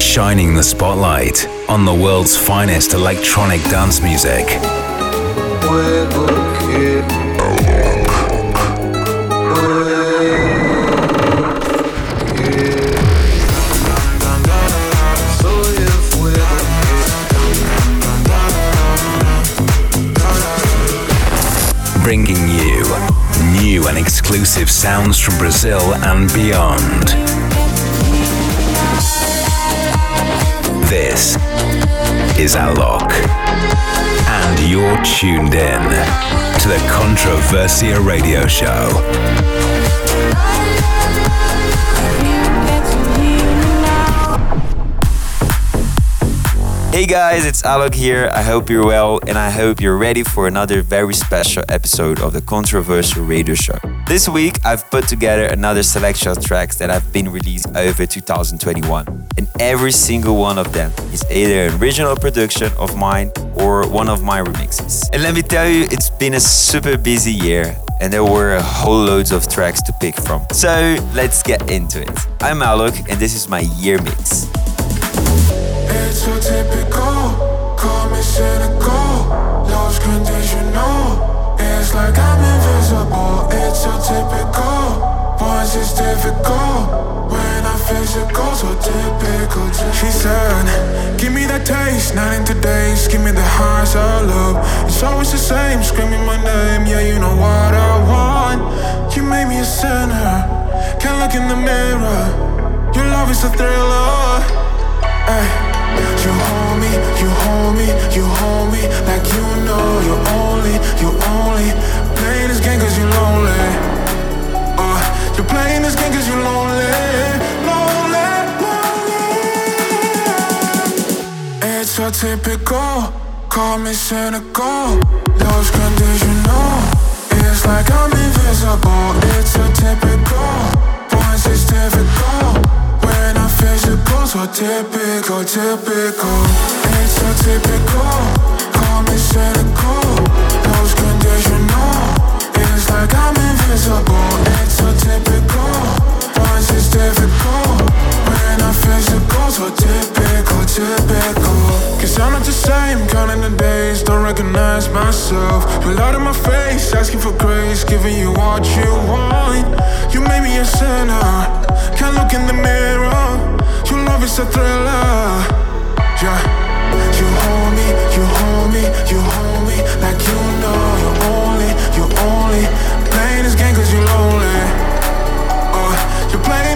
Shining the spotlight on the world's finest electronic dance music. bringing and exclusive sounds from Brazil and beyond. This is Alok, and you're tuned in to the Controversia Radio Show. Hey guys, it's Alok here. I hope you're well and I hope you're ready for another very special episode of the Controversia Radio Show. This week, I've put together another selection of tracks that have been released over 2021. And every single one of them is either an original production of mine or one of my remixes. And let me tell you, it's been a super busy year and there were a whole loads of tracks to pick from. So let's get into it. I'm Alok and this is my year mix. Difficult. When I physical, so typical. She said, Give me that taste, not in today's. Give me the highs I love. It's always the same, screaming my name. Yeah, you know what I want. You made me a sinner. Can't look in the mirror. Your love is a thriller. Ay. You hold me, you hold me, you hold me typical, call me cynical, lost conditional. It's like I'm invisible, it's so typical, once it's difficult physical, so typical, typical. It's so typical. Call me cynical, lose conditional. It's like I'm invisible. It's so typical. Once it's difficult, when I'm physical, so typical, typical. Cause I'm not the same, counting the days, don't recognize myself. You lied in my face, asking for grace, giving you what you want. You made me a sinner, can't look in the mirror. Your love is a thriller. Yeah. You hold me, you hold me, you hold me like you know you're only, you're only playing this game cause you're lonely.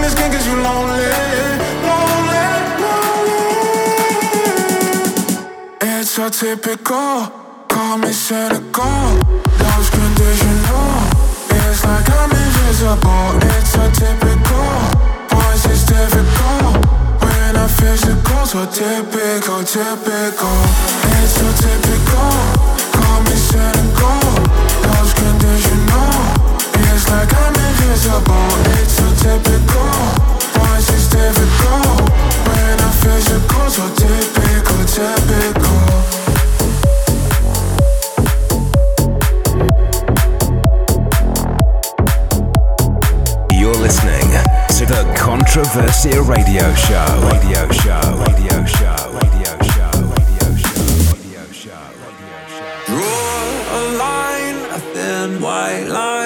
This game cause you're lonely. It's so typical. Call me cynical. Love's conditional. It's like I'm invisible. It's so typical. Once it's difficult not physical, so typical, typical. It's so typical. Call me cynical, physical, so typical, typical. Controversia Radio Show. Radio Show. Radio Show. Radio Show. Radio Show. Radio Show. Draw a line, a thin white line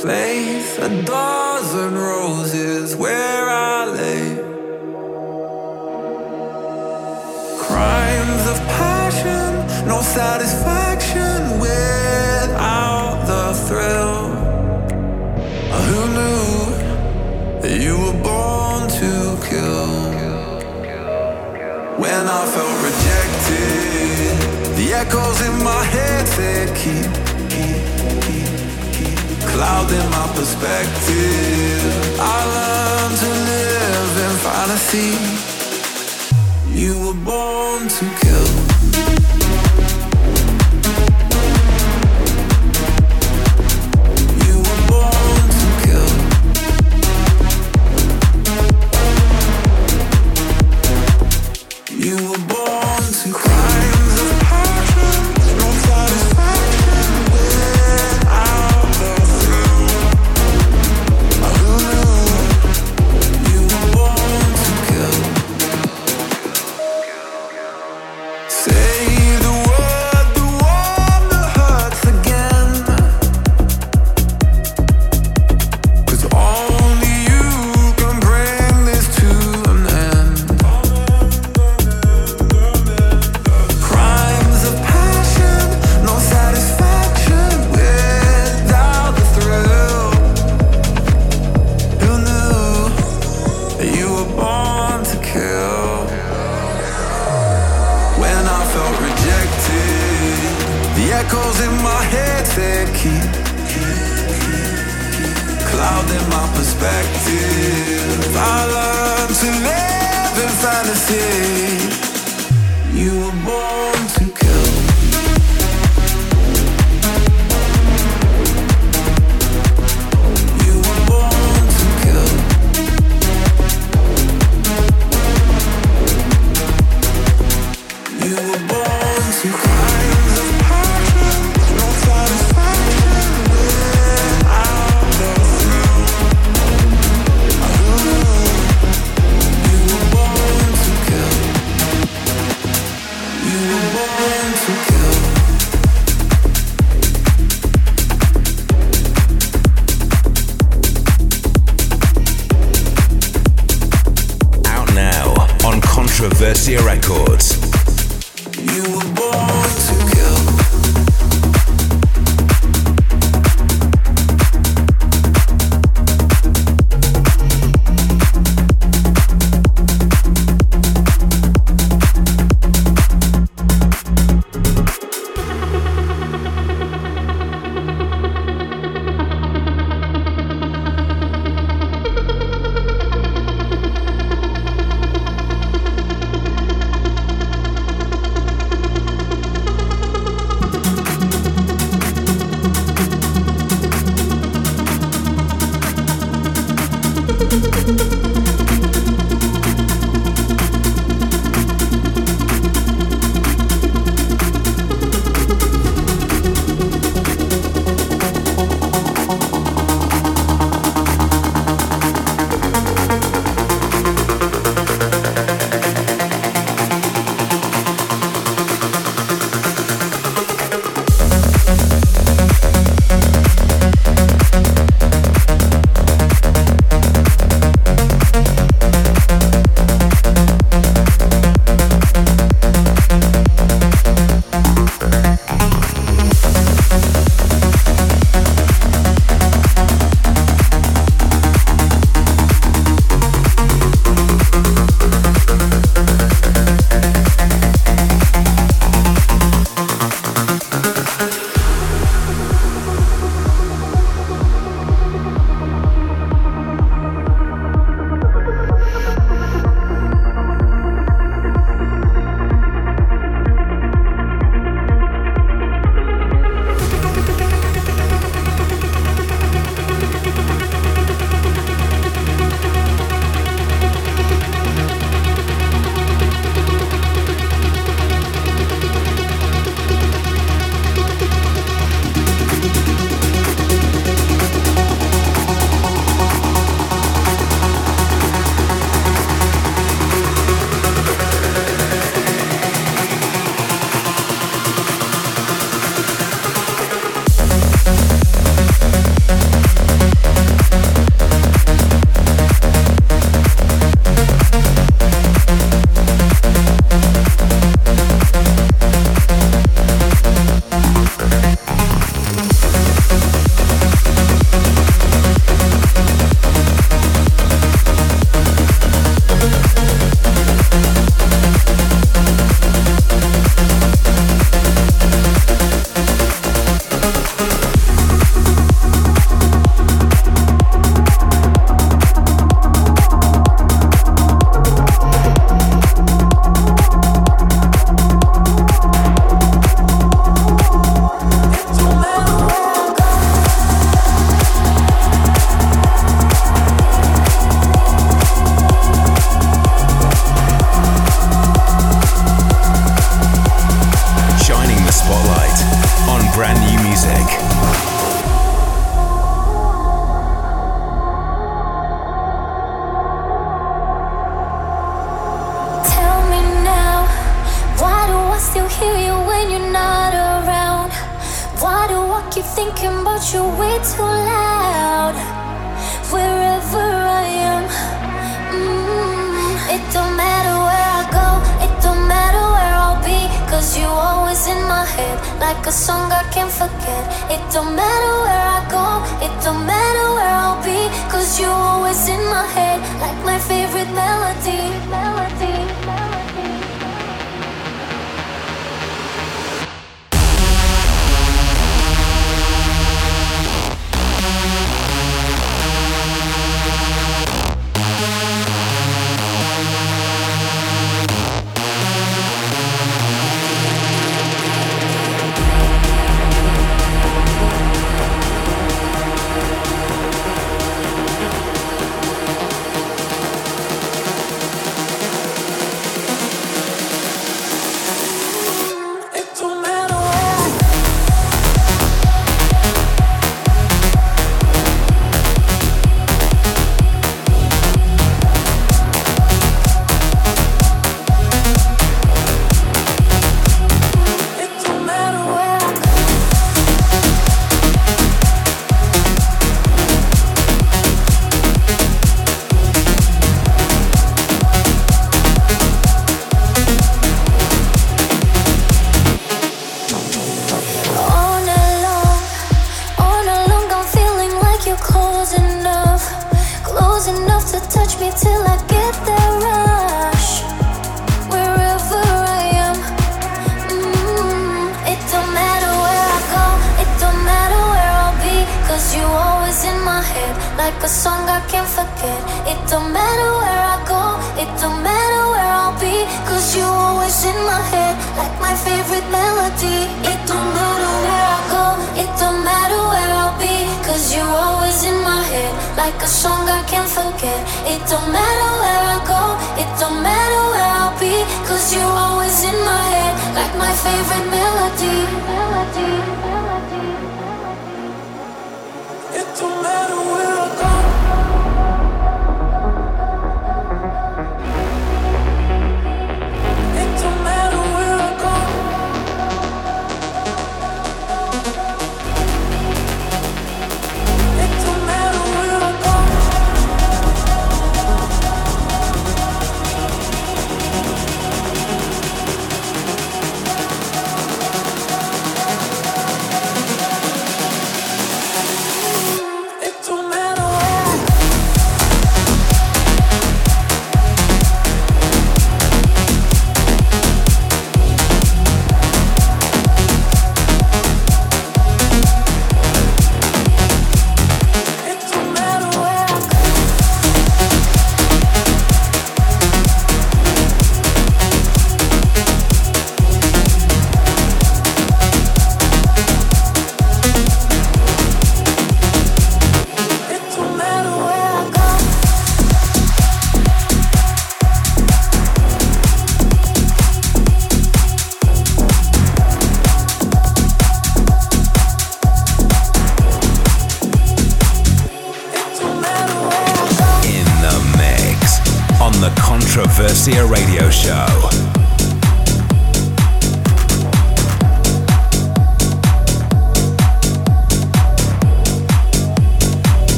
Place a dozen roses where I lay. Crimes of passion, no satisfaction without the thrill. Who knew that you were born to kill? When I felt rejected, the echoes in my head said, Keep, keep clouding my perspective. I learned to live in fantasy. You were born to kill. felt rejected. The echoes in my head said, keep, clouding my perspective. I learned to live in fantasy. You were born to.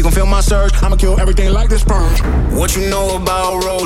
You can feel my surge. I'ma kill everything like this purge. What you know about road?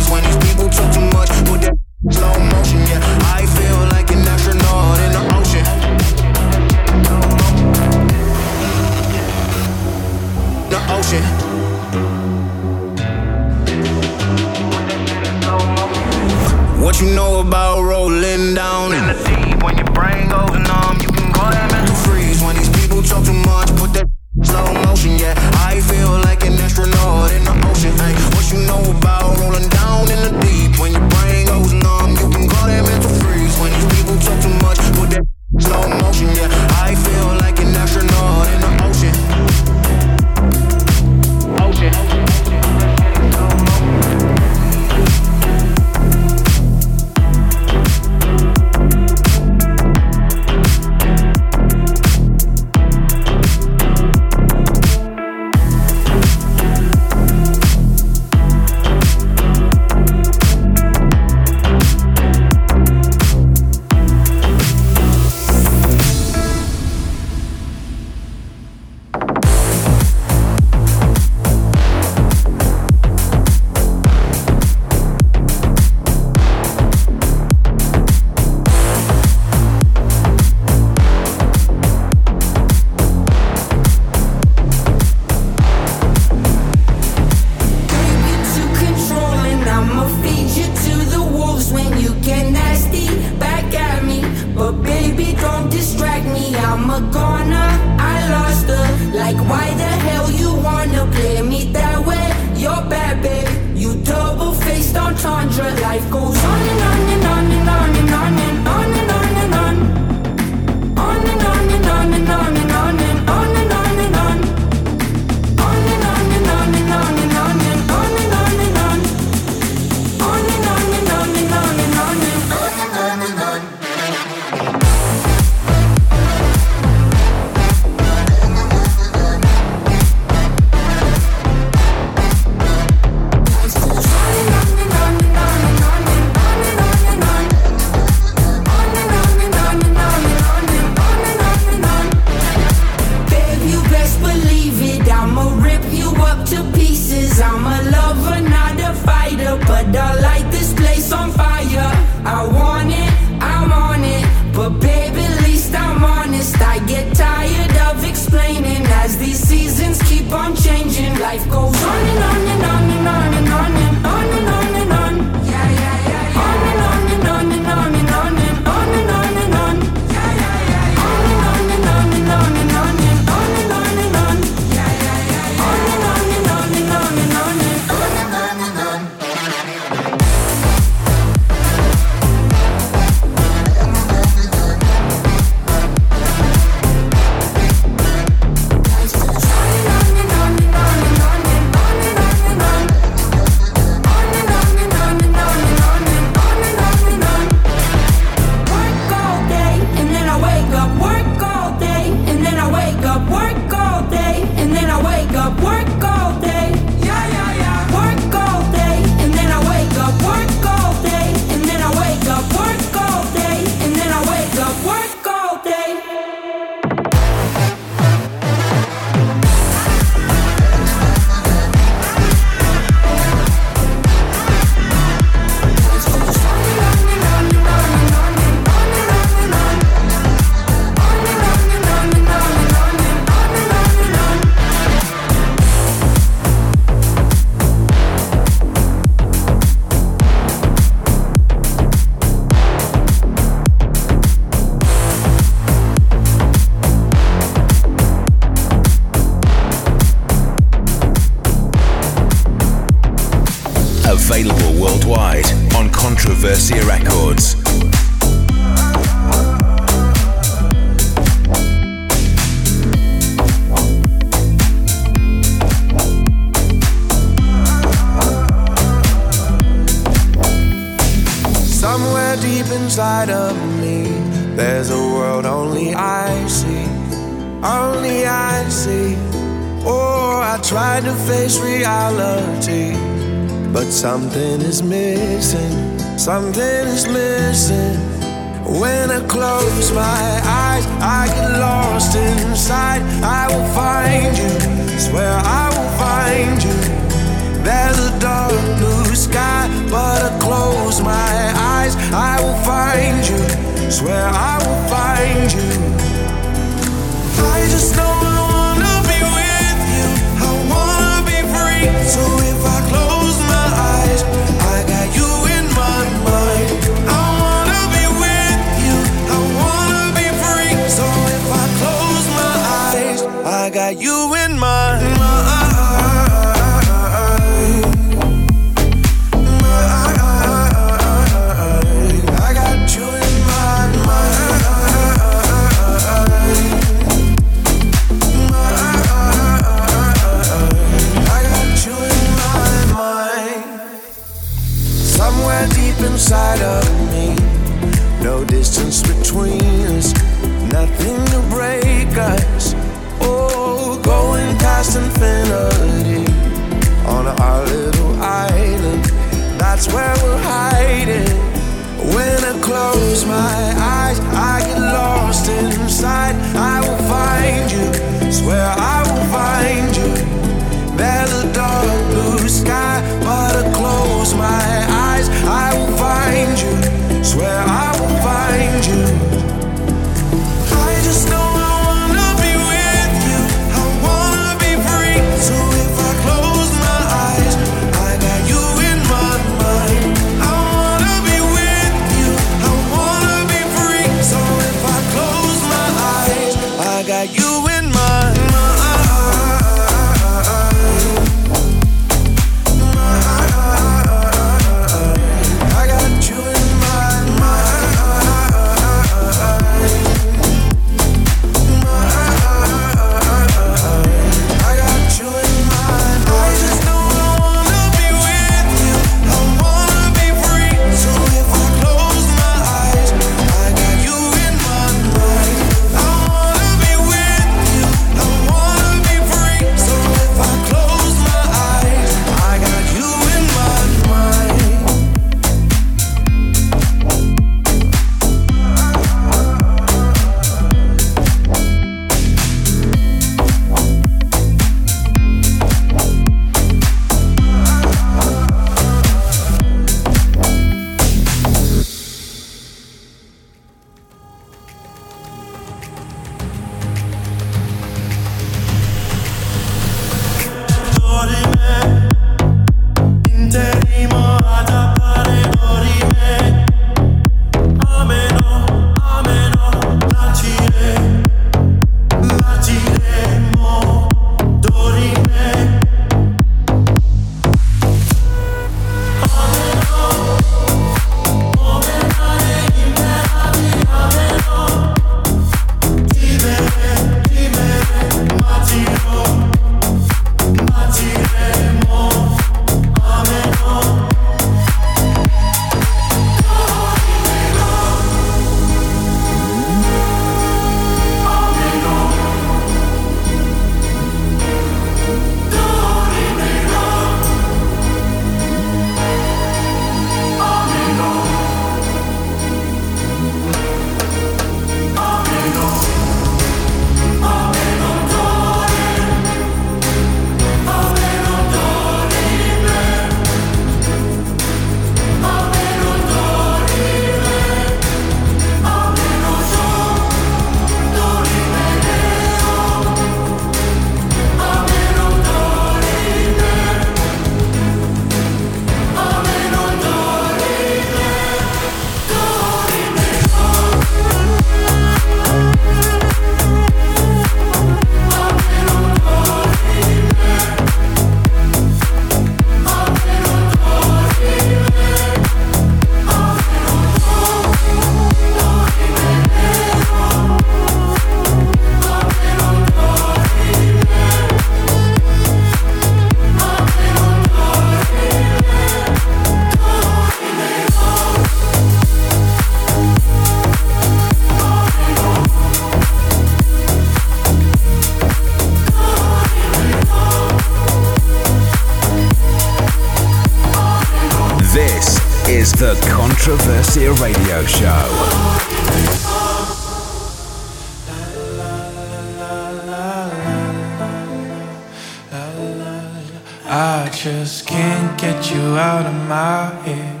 Out of my head.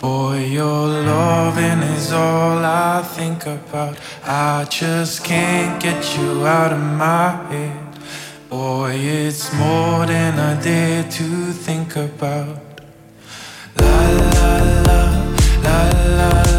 Boy, your loving is all I think about. I just can't get you out of my head. Boy, it's more than I dare to think about. La la la, la la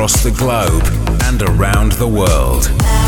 across the globe and around the world.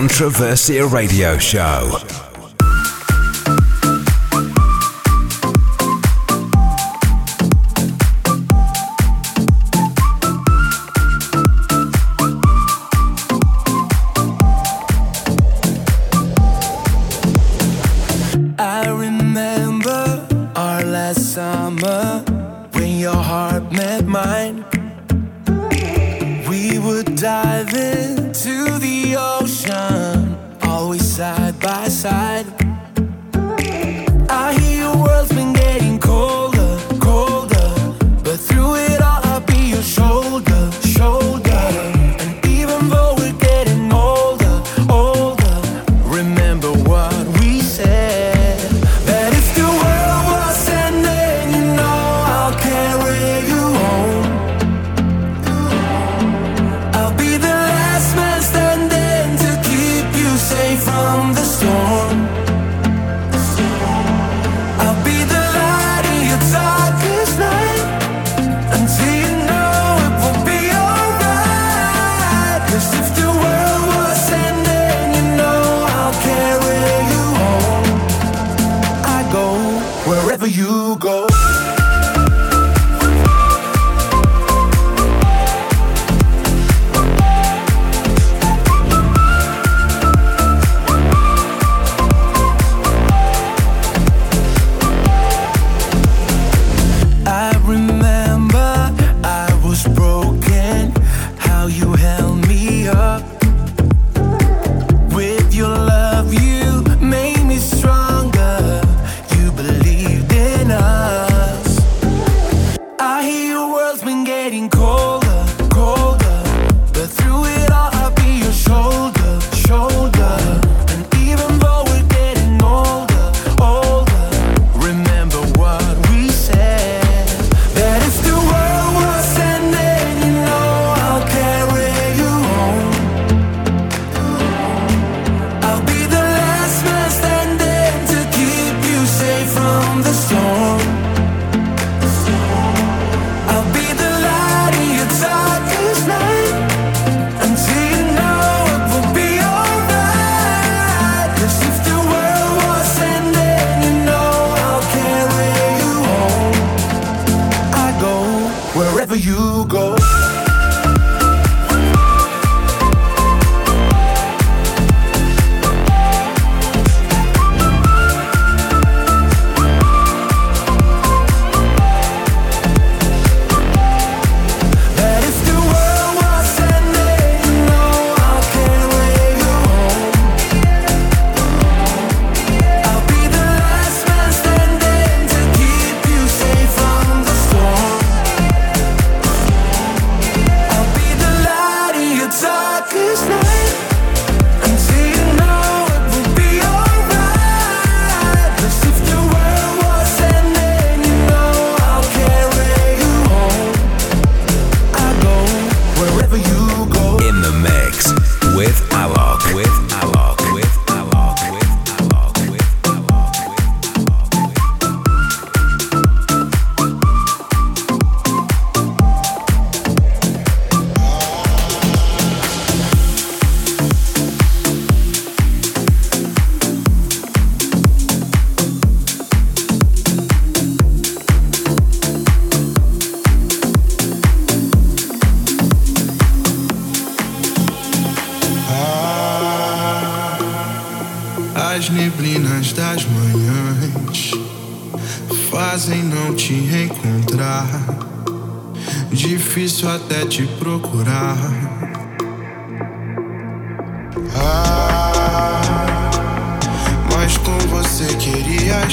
Controversia Radio Show.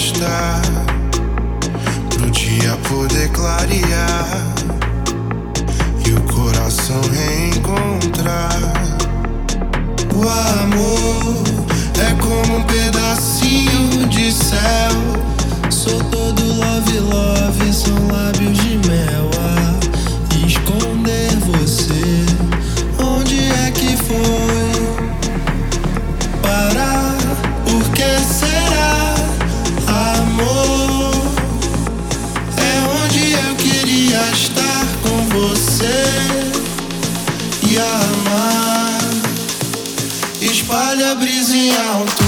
estar pro dia poder clarear e o coração reencontrar. O amor é como um pedacinho de céu. Sou todo love, love, são lábios de mel. Ah, escondido. espalha brisa em alto.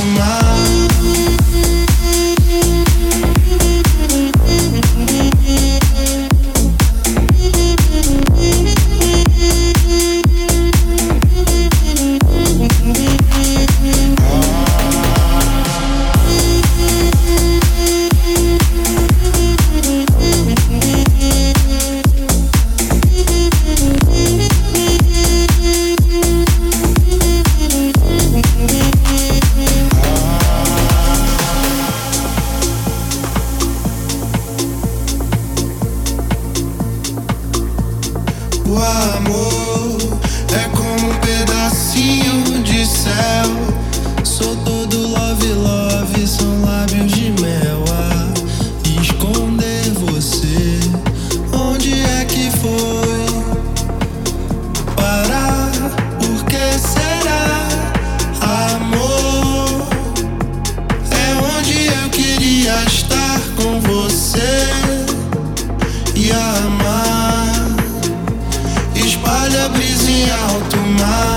La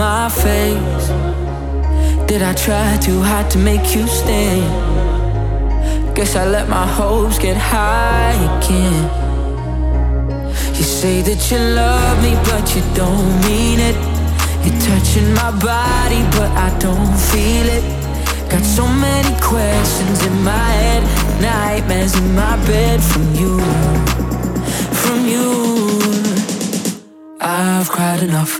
my face. Did I try too hard to make you stay? Guess I let my hopes get high again. You say that you love me, but you don't mean it. You're touching my body, but I don't feel it. Got so many questions in my head, nightmares in my bed from you, from you. I've cried enough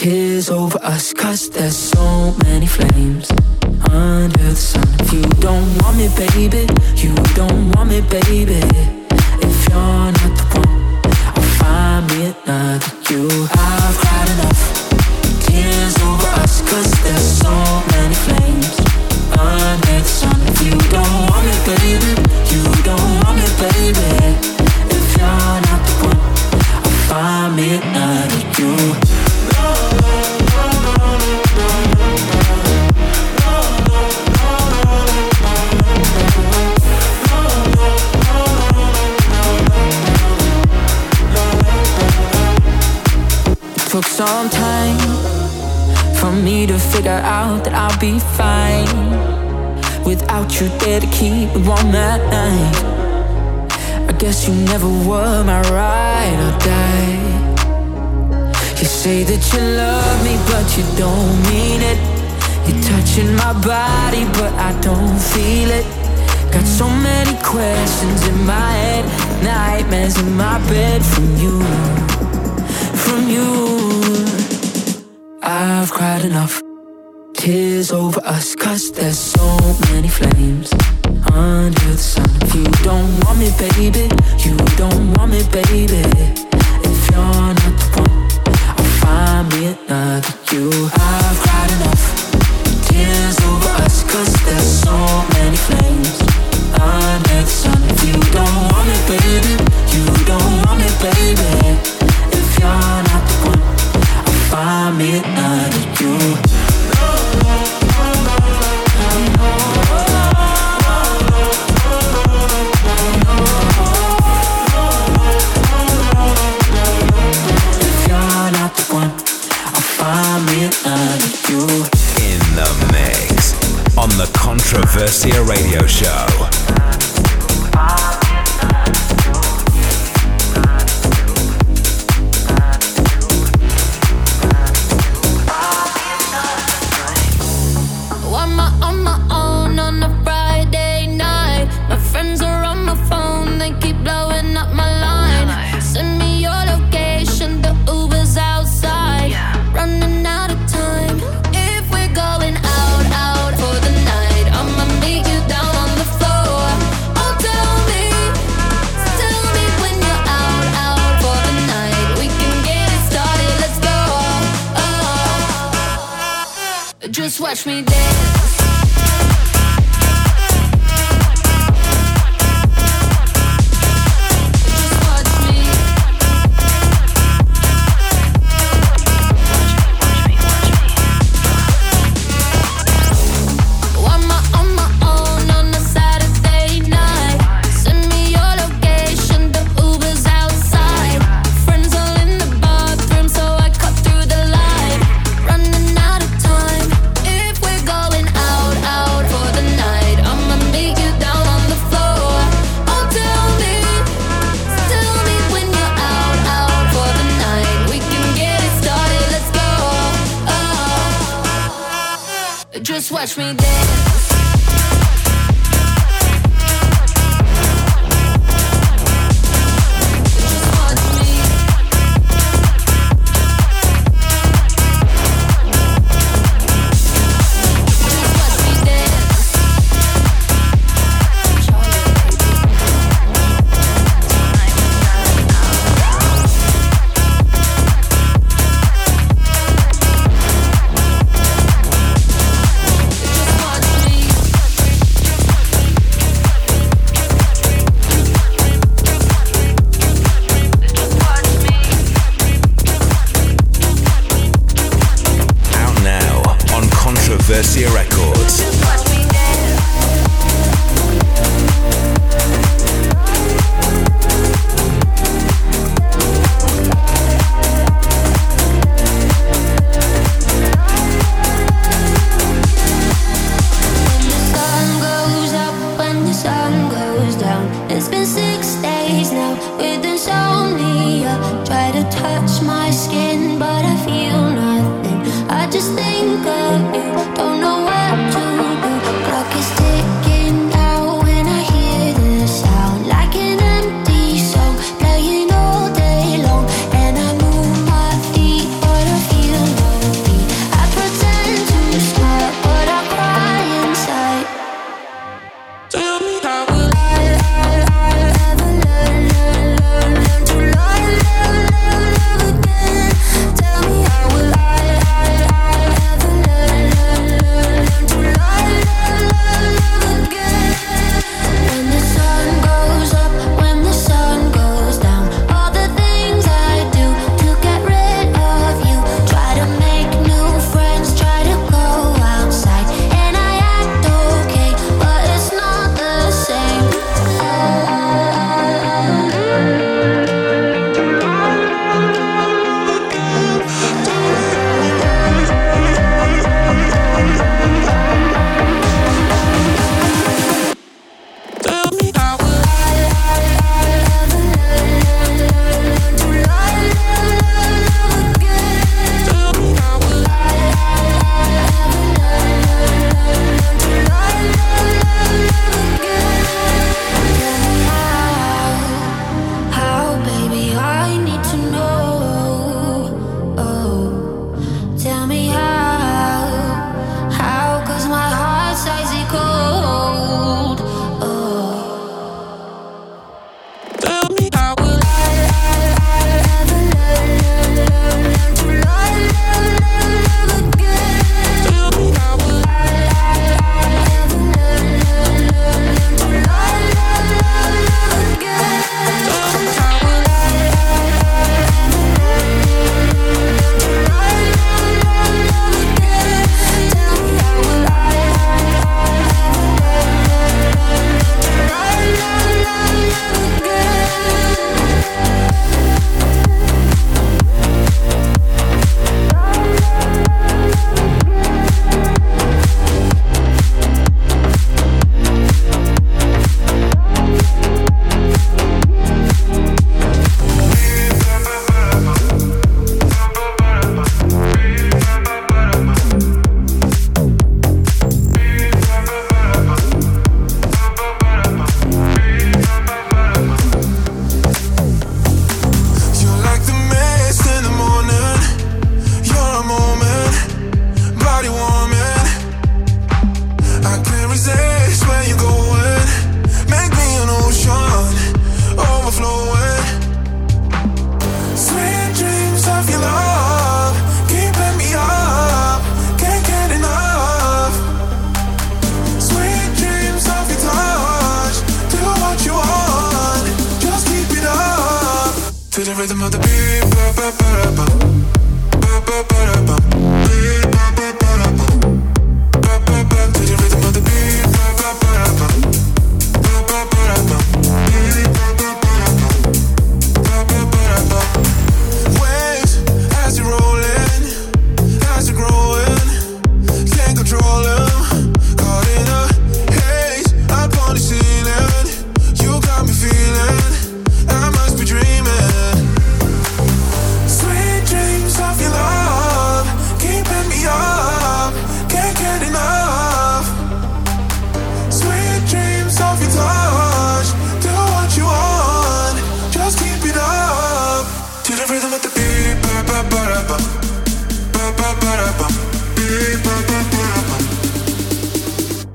tears over us, cause there's so many flames under the sun. If you don't want me, baby, you don't want me, baby. If you're not the one, I'll find me another you. I've cried enough tears over us, cause there's so many flames under the sun. If you don't want me, baby, that I'll be fine without you there to keep me warm at night. I guess you never were my ride or die. You say that you love me, but you don't mean it. You're touching my body, but I don't feel it. Got so many questions in my head, nightmares in my bed from you, from you. I've cried enough tears over us, cause there's so many flames under the sun. If you don't want me, baby, you don't want me, baby. If you're not the one, I'll find me another you.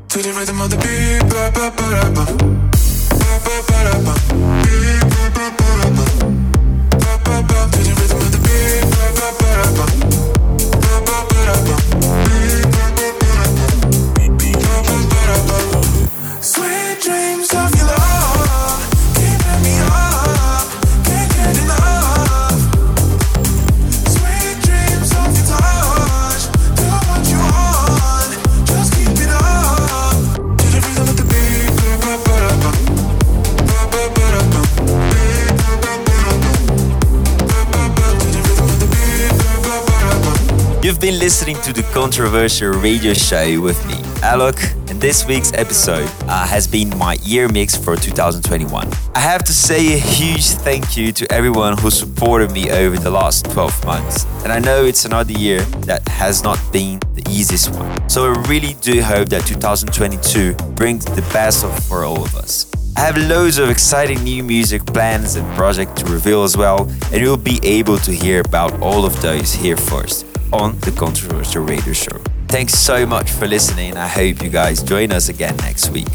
To the rhythm of the beat, ba ba ba ba, ba ba ba ba, beat. been listening to the Controversia Radio Show with me, Alok, and this week's episode uh, has been my year mix for 2021. I have to say a huge thank you to everyone who supported me over the last 12 months, and I know it's another year that has not been the easiest one. So I really do hope that 2022 brings the best of for all of us. I have loads of exciting new music plans and projects to reveal as well, and you'll be able to hear about all of those here first on the Controversia Radio Show. Thanks so much for listening. I hope you guys join us again next week.